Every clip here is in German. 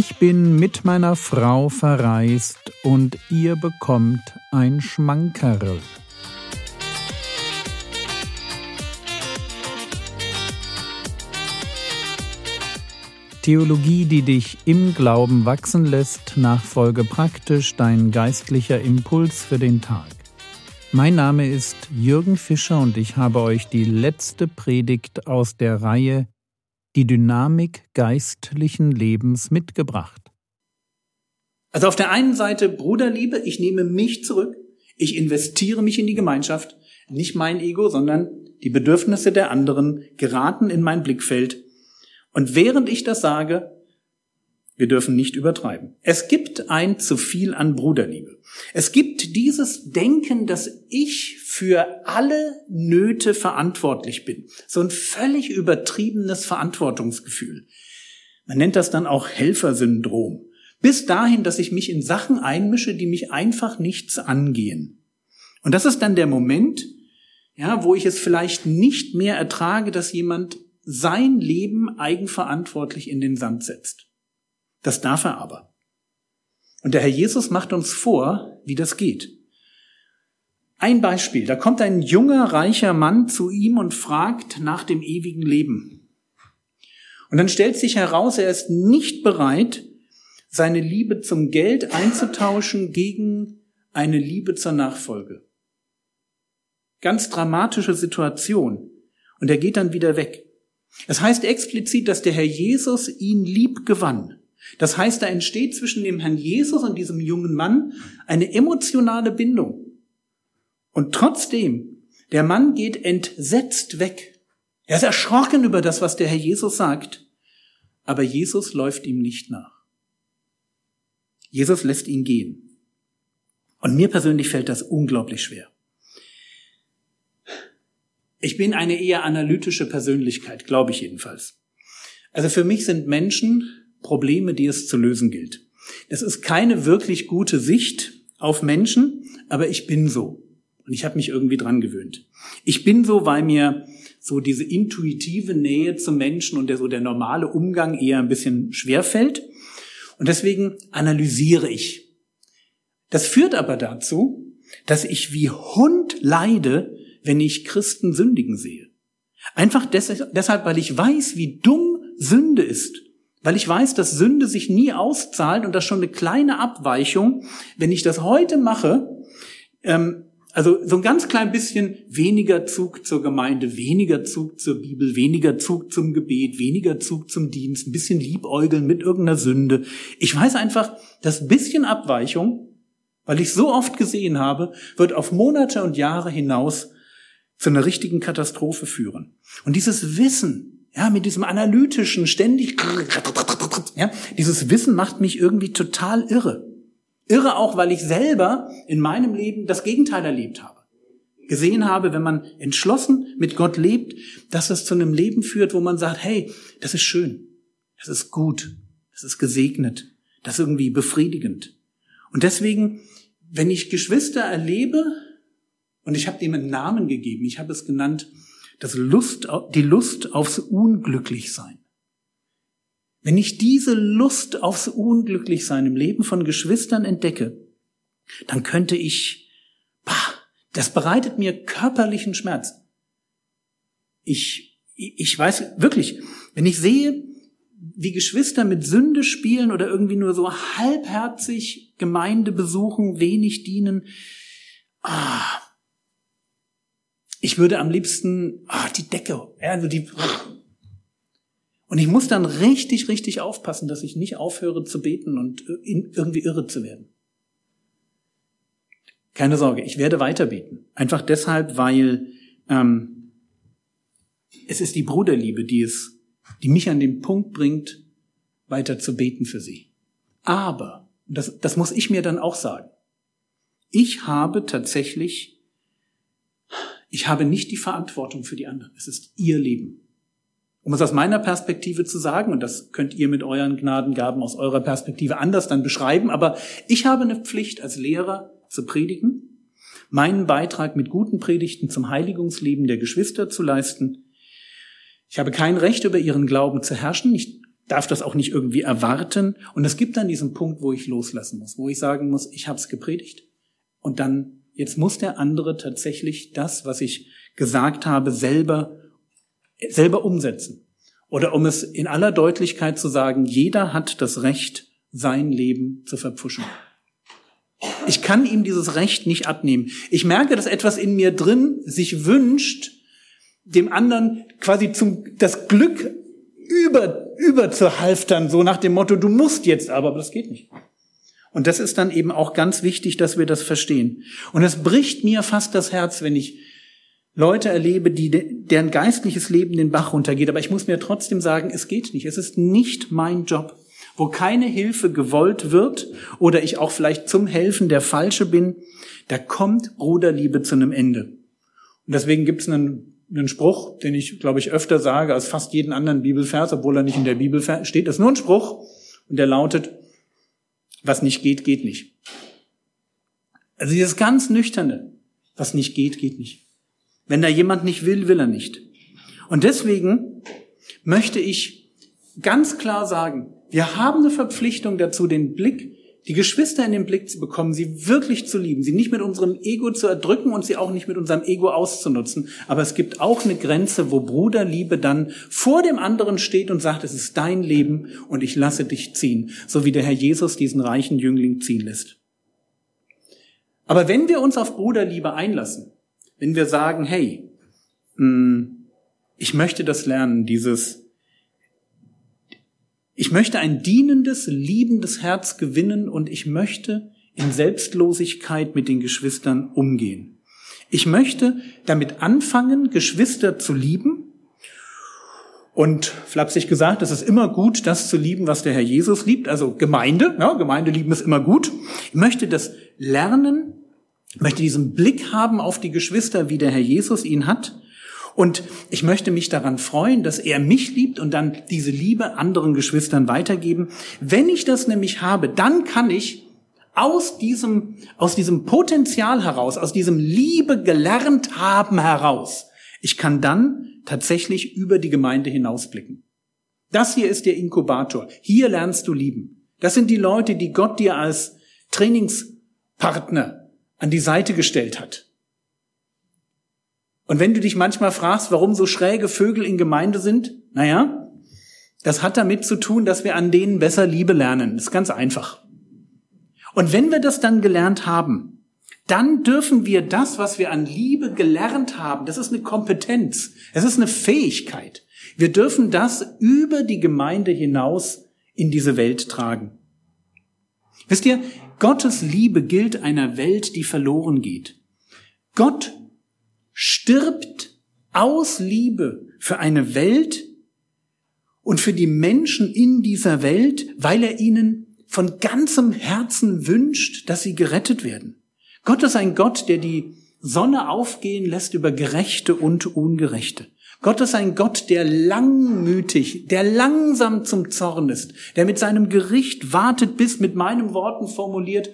Ich bin mit meiner Frau verreist und ihr bekommt ein Schmankerl. Theologie, die dich im Glauben wachsen lässt, nachfolge praktisch dein geistlicher Impuls für den Tag. Mein Name ist Jürgen Fischer und ich habe euch die letzte Predigt aus der Reihe die Dynamik geistlichen Lebens mitgebracht. Also auf der einen Seite Bruderliebe, ich nehme mich zurück, ich investiere mich in die Gemeinschaft, nicht mein Ego, sondern die Bedürfnisse der anderen geraten in mein Blickfeld. Und während ich das sage, wir dürfen nicht übertreiben. Es gibt ein zu viel an Bruderliebe. Es gibt dieses Denken, dass ich für alle Nöte verantwortlich bin. So ein völlig übertriebenes Verantwortungsgefühl. Man nennt das dann auch Helfersyndrom. Bis dahin, dass ich mich in Sachen einmische, die mich einfach nichts angehen. Und das ist dann der Moment, ja, wo ich es vielleicht nicht mehr ertrage, dass jemand sein Leben eigenverantwortlich in den Sand setzt. Das darf er aber. Und der Herr Jesus macht uns vor, wie das geht. Ein Beispiel, da kommt ein junger, reicher Mann zu ihm und fragt nach dem ewigen Leben. Und dann stellt sich heraus, er ist nicht bereit, seine Liebe zum Geld einzutauschen gegen eine Liebe zur Nachfolge. Ganz dramatische Situation. Und er geht dann wieder weg. Es heißt explizit, dass der Herr Jesus ihn lieb gewann. Das heißt, da entsteht zwischen dem Herrn Jesus und diesem jungen Mann eine emotionale Bindung. Und trotzdem, der Mann geht entsetzt weg. Er ist erschrocken über das, was der Herr Jesus sagt. Aber Jesus läuft ihm nicht nach. Jesus lässt ihn gehen. Und mir persönlich fällt das unglaublich schwer. Ich bin eine eher analytische Persönlichkeit, glaube ich jedenfalls. Also für mich sind Menschen Probleme, die es zu lösen gilt. Das ist keine wirklich gute Sicht auf Menschen, aber ich bin so. Und ich habe mich irgendwie dran gewöhnt. Ich bin so, weil mir so diese intuitive Nähe zum Menschen und der so der normale Umgang eher ein bisschen schwer fällt. Und deswegen analysiere ich. Das führt aber dazu, dass ich wie Hund leide, wenn ich Christen sündigen sehe. Einfach deshalb, weil ich weiß, wie dumm Sünde ist weil ich weiß, dass Sünde sich nie auszahlt und das schon eine kleine Abweichung, wenn ich das heute mache, ähm, also so ein ganz klein bisschen weniger Zug zur Gemeinde, weniger Zug zur Bibel, weniger Zug zum Gebet, weniger Zug zum Dienst, ein bisschen Liebäugeln mit irgendeiner Sünde. Ich weiß einfach, das bisschen Abweichung, weil ich so oft gesehen habe, wird auf Monate und Jahre hinaus zu einer richtigen Katastrophe führen. Und dieses Wissen, ja, mit diesem analytischen, ständig, ja, dieses Wissen macht mich irgendwie total irre. Irre auch, weil ich selber in meinem Leben das Gegenteil erlebt habe. Gesehen habe, wenn man entschlossen mit Gott lebt, dass es zu einem Leben führt, wo man sagt, hey, das ist schön, das ist gut, das ist gesegnet, das ist irgendwie befriedigend. Und deswegen, wenn ich Geschwister erlebe, und ich habe dem einen Namen gegeben, ich habe es genannt, das Lust, die Lust aufs Unglücklichsein. Wenn ich diese Lust aufs Unglücklichsein im Leben von Geschwistern entdecke, dann könnte ich, bah, das bereitet mir körperlichen Schmerz. Ich, ich weiß wirklich, wenn ich sehe, wie Geschwister mit Sünde spielen oder irgendwie nur so halbherzig Gemeinde besuchen, wenig dienen, ah, ich würde am liebsten ah, die Decke, also die. Und ich muss dann richtig, richtig aufpassen, dass ich nicht aufhöre zu beten und irgendwie irre zu werden. Keine Sorge, ich werde weiter beten. Einfach deshalb, weil ähm, es ist die Bruderliebe, die es, die mich an den Punkt bringt, weiter zu beten für sie. Aber, das, das muss ich mir dann auch sagen, ich habe tatsächlich ich habe nicht die Verantwortung für die anderen. Es ist ihr Leben. Um es aus meiner Perspektive zu sagen, und das könnt ihr mit euren Gnadengaben aus eurer Perspektive anders dann beschreiben, aber ich habe eine Pflicht als Lehrer zu predigen, meinen Beitrag mit guten Predigten zum Heiligungsleben der Geschwister zu leisten. Ich habe kein Recht über ihren Glauben zu herrschen. Ich darf das auch nicht irgendwie erwarten. Und es gibt dann diesen Punkt, wo ich loslassen muss, wo ich sagen muss, ich habe es gepredigt. Und dann, jetzt muss der andere tatsächlich das, was ich gesagt habe, selber, selber umsetzen. Oder um es in aller Deutlichkeit zu sagen, jeder hat das Recht, sein Leben zu verpfuschen. Ich kann ihm dieses Recht nicht abnehmen. Ich merke, dass etwas in mir drin sich wünscht, dem anderen quasi zum, das Glück über, über zu halftern, so nach dem Motto, du musst jetzt aber, aber das geht nicht. Und das ist dann eben auch ganz wichtig, dass wir das verstehen. Und es bricht mir fast das Herz, wenn ich Leute erlebe, die, deren geistliches Leben den Bach runtergeht. Aber ich muss mir trotzdem sagen, es geht nicht. Es ist nicht mein Job. Wo keine Hilfe gewollt wird oder ich auch vielleicht zum Helfen der Falsche bin, da kommt Bruderliebe zu einem Ende. Und deswegen gibt es einen einen Spruch, den ich, glaube ich, öfter sage als fast jeden anderen Bibelvers, obwohl er nicht in der Bibel steht. Das ist nur ein Spruch und der lautet, was nicht geht, geht nicht. Also dieses ganz nüchterne, was nicht geht, geht nicht. Wenn da jemand nicht will, will er nicht. Und deswegen möchte ich ganz klar sagen, wir haben eine Verpflichtung dazu, den Blick die Geschwister in den Blick zu bekommen, sie wirklich zu lieben, sie nicht mit unserem Ego zu erdrücken und sie auch nicht mit unserem Ego auszunutzen. Aber es gibt auch eine Grenze, wo Bruderliebe dann vor dem anderen steht und sagt, es ist dein Leben und ich lasse dich ziehen, so wie der Herr Jesus diesen reichen Jüngling ziehen lässt. Aber wenn wir uns auf Bruderliebe einlassen, wenn wir sagen, hey, hm, ich möchte das lernen, dieses ich möchte ein dienendes, liebendes Herz gewinnen und ich möchte in Selbstlosigkeit mit den Geschwistern umgehen. Ich möchte damit anfangen, Geschwister zu lieben. Und flapsig gesagt, es ist immer gut, das zu lieben, was der Herr Jesus liebt. Also Gemeinde, ja, Gemeinde lieben ist immer gut. Ich möchte das lernen, möchte diesen Blick haben auf die Geschwister, wie der Herr Jesus ihn hat. Und ich möchte mich daran freuen, dass er mich liebt und dann diese Liebe anderen Geschwistern weitergeben. Wenn ich das nämlich habe, dann kann ich aus diesem, aus diesem Potenzial heraus, aus diesem Liebe gelernt haben heraus, ich kann dann tatsächlich über die Gemeinde hinausblicken. Das hier ist der Inkubator. Hier lernst du lieben. Das sind die Leute, die Gott dir als Trainingspartner an die Seite gestellt hat. Und wenn du dich manchmal fragst, warum so schräge Vögel in Gemeinde sind, naja, das hat damit zu tun, dass wir an denen besser Liebe lernen. Das ist ganz einfach. Und wenn wir das dann gelernt haben, dann dürfen wir das, was wir an Liebe gelernt haben, das ist eine Kompetenz, es ist eine Fähigkeit. Wir dürfen das über die Gemeinde hinaus in diese Welt tragen. Wisst ihr, Gottes Liebe gilt einer Welt, die verloren geht. Gott stirbt aus Liebe für eine Welt und für die Menschen in dieser Welt, weil er ihnen von ganzem Herzen wünscht, dass sie gerettet werden. Gott ist ein Gott, der die Sonne aufgehen lässt über Gerechte und Ungerechte. Gott ist ein Gott, der langmütig, der langsam zum Zorn ist, der mit seinem Gericht wartet, bis mit meinen Worten formuliert,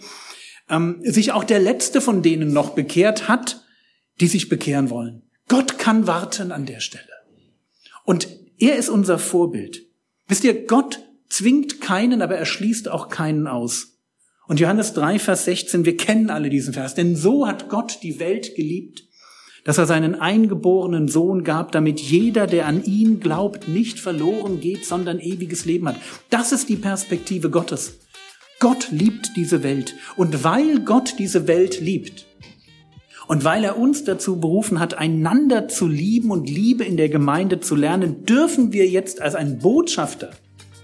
ähm, sich auch der letzte von denen noch bekehrt hat die sich bekehren wollen. Gott kann warten an der Stelle. Und er ist unser Vorbild. Wisst ihr, Gott zwingt keinen, aber er schließt auch keinen aus. Und Johannes 3, Vers 16, wir kennen alle diesen Vers, denn so hat Gott die Welt geliebt, dass er seinen eingeborenen Sohn gab, damit jeder, der an ihn glaubt, nicht verloren geht, sondern ewiges Leben hat. Das ist die Perspektive Gottes. Gott liebt diese Welt. Und weil Gott diese Welt liebt, und weil er uns dazu berufen hat, einander zu lieben und Liebe in der Gemeinde zu lernen, dürfen wir jetzt als ein Botschafter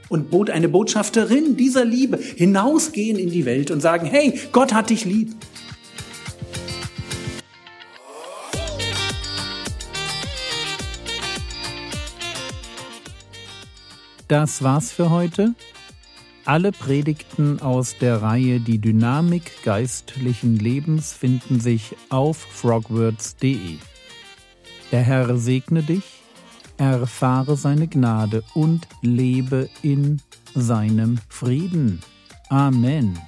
und eine Botschafterin dieser Liebe hinausgehen in die Welt und sagen, hey, Gott hat dich lieb. Das war's für heute. Alle Predigten aus der Reihe Die Dynamik geistlichen Lebens finden sich auf frogwords.de. Der Herr segne dich, erfahre seine Gnade und lebe in seinem Frieden. Amen.